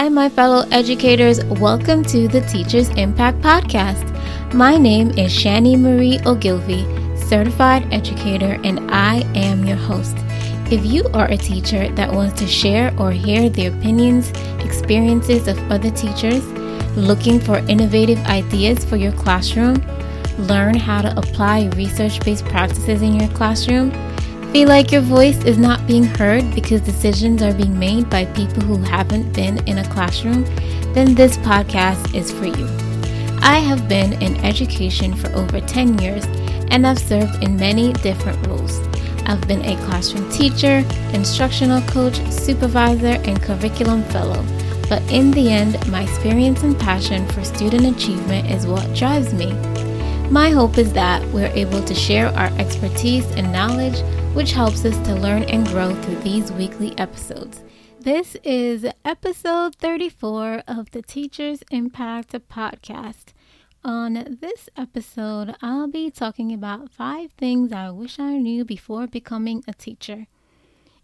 Hi, my fellow educators. Welcome to the Teachers Impact Podcast. My name is Shani Marie Ogilvy, certified educator, and I am your host. If you are a teacher that wants to share or hear the opinions, experiences of other teachers, looking for innovative ideas for your classroom, learn how to apply research based practices in your classroom, feel like your voice is not being heard because decisions are being made by people who haven't been in a classroom, then this podcast is for you. I have been in education for over 10 years and I've served in many different roles. I've been a classroom teacher, instructional coach, supervisor, and curriculum fellow. But in the end, my experience and passion for student achievement is what drives me. My hope is that we're able to share our expertise and knowledge, which helps us to learn and grow through these weekly episodes. This is episode 34 of the Teachers Impact podcast. On this episode, I'll be talking about five things I wish I knew before becoming a teacher.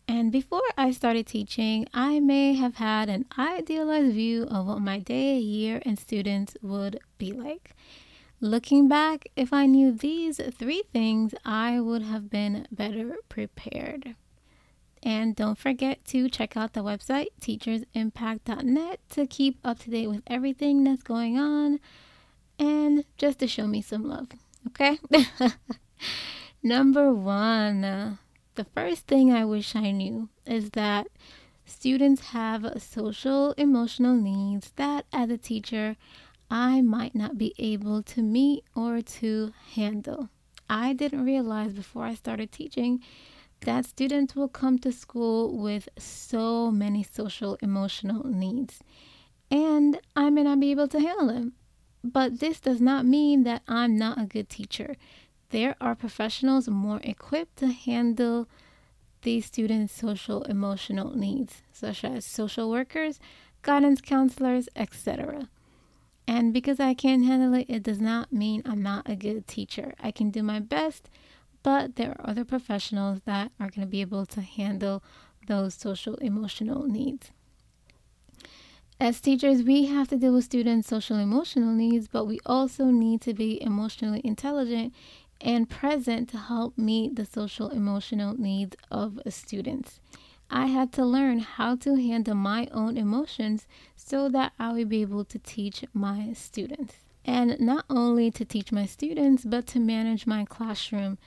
And before I started teaching, I may have had an idealized view of what my day, year, and students would be like. Looking back, if I knew these three things, I would have been better prepared. And don't forget to check out the website, teachersimpact.net, to keep up to date with everything that's going on and just to show me some love. Okay? Number one, the first thing I wish I knew is that students have social emotional needs that as a teacher I might not be able to meet or to handle. I didn't realize before I started teaching that students will come to school with so many social emotional needs and I may not be able to handle them. But this does not mean that I'm not a good teacher. There are professionals more equipped to handle these students' social emotional needs, such as social workers, guidance counselors, etc. And because I can't handle it, it does not mean I'm not a good teacher. I can do my best, but there are other professionals that are going to be able to handle those social emotional needs. As teachers, we have to deal with students' social emotional needs, but we also need to be emotionally intelligent and present to help meet the social emotional needs of students. I had to learn how to handle my own emotions so that I would be able to teach my students. And not only to teach my students, but to manage my classroom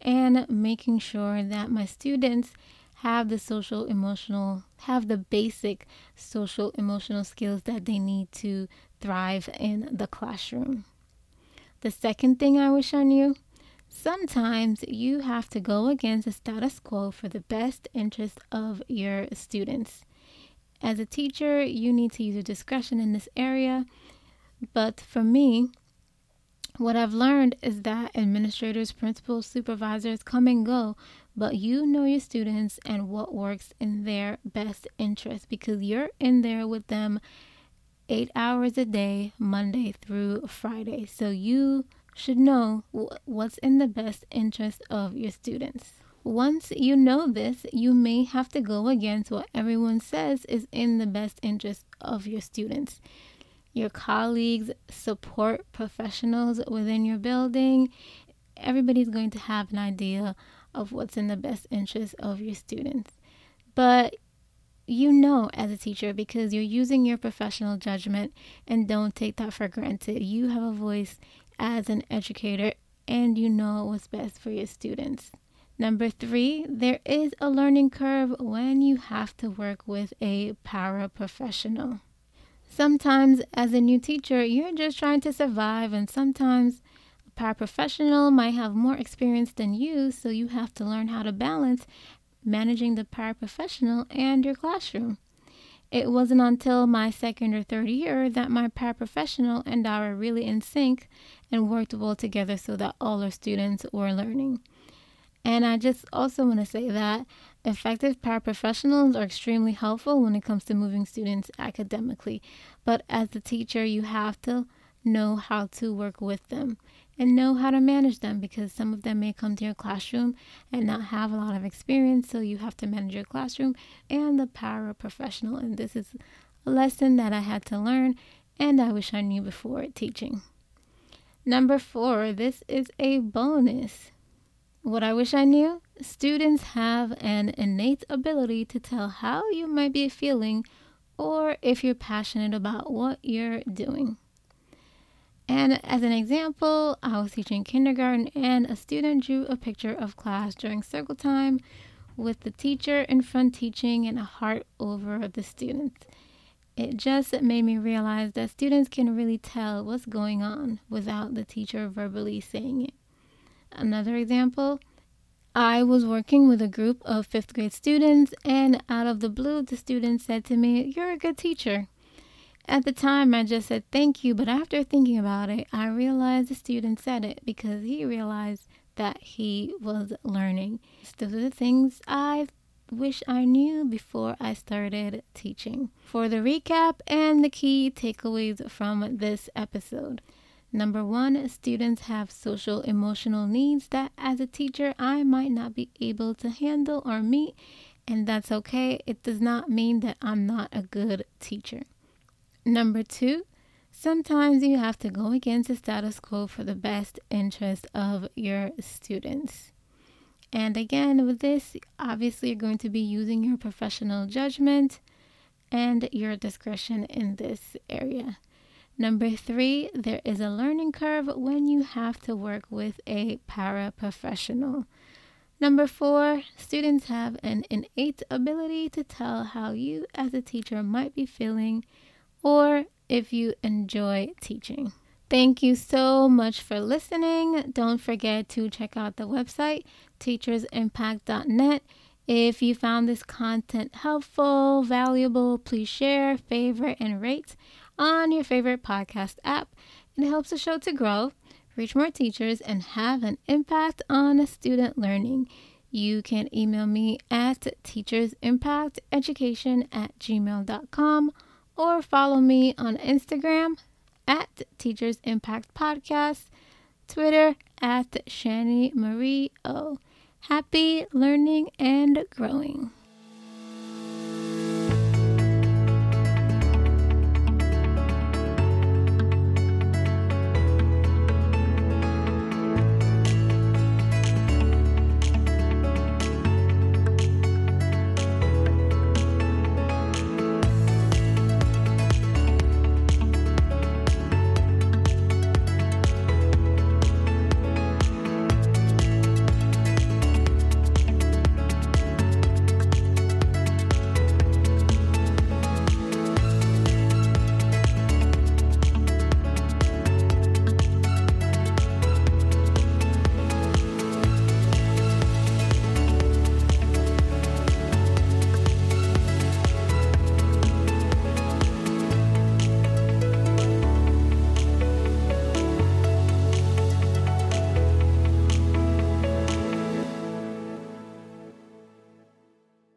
and making sure that my students have the social emotional have the basic social emotional skills that they need to thrive in the classroom. The second thing I wish I knew sometimes you have to go against the status quo for the best interest of your students. As a teacher, you need to use your discretion in this area, but for me, what I've learned is that administrators, principals, supervisors come and go, but you know your students and what works in their best interest because you're in there with them eight hours a day, Monday through Friday. So you should know what's in the best interest of your students. Once you know this, you may have to go against what everyone says is in the best interest of your students. Your colleagues, support professionals within your building, everybody's going to have an idea of what's in the best interest of your students. But you know as a teacher because you're using your professional judgment and don't take that for granted. You have a voice as an educator and you know what's best for your students. Number three, there is a learning curve when you have to work with a paraprofessional. Sometimes, as a new teacher, you're just trying to survive, and sometimes a paraprofessional might have more experience than you, so you have to learn how to balance managing the paraprofessional and your classroom. It wasn't until my second or third year that my paraprofessional and I were really in sync and worked well together so that all our students were learning. And I just also want to say that effective paraprofessionals are extremely helpful when it comes to moving students academically. But as a teacher, you have to know how to work with them and know how to manage them because some of them may come to your classroom and not have a lot of experience. So you have to manage your classroom and the paraprofessional. And this is a lesson that I had to learn and I wish I knew before teaching. Number four, this is a bonus. What I wish I knew students have an innate ability to tell how you might be feeling or if you're passionate about what you're doing. And as an example, I was teaching kindergarten and a student drew a picture of class during circle time with the teacher in front teaching and a heart over the students. It just made me realize that students can really tell what's going on without the teacher verbally saying it. Another example, I was working with a group of fifth grade students, and out of the blue, the student said to me, You're a good teacher. At the time, I just said thank you, but after thinking about it, I realized the student said it because he realized that he was learning. Those are the things I wish I knew before I started teaching. For the recap and the key takeaways from this episode. Number one, students have social emotional needs that as a teacher I might not be able to handle or meet, and that's okay. It does not mean that I'm not a good teacher. Number two, sometimes you have to go against the status quo for the best interest of your students. And again, with this, obviously, you're going to be using your professional judgment and your discretion in this area. Number three, there is a learning curve when you have to work with a paraprofessional. Number four, students have an innate ability to tell how you as a teacher might be feeling or if you enjoy teaching. Thank you so much for listening. Don't forget to check out the website, teachersimpact.net. If you found this content helpful, valuable, please share, favorite, and rate on your favorite podcast app. It helps the show to grow, reach more teachers, and have an impact on student learning. You can email me at teachersimpacteducation at gmail.com or follow me on Instagram at Teachers Impact Podcast, Twitter at Shani Marie O. Happy learning and growing.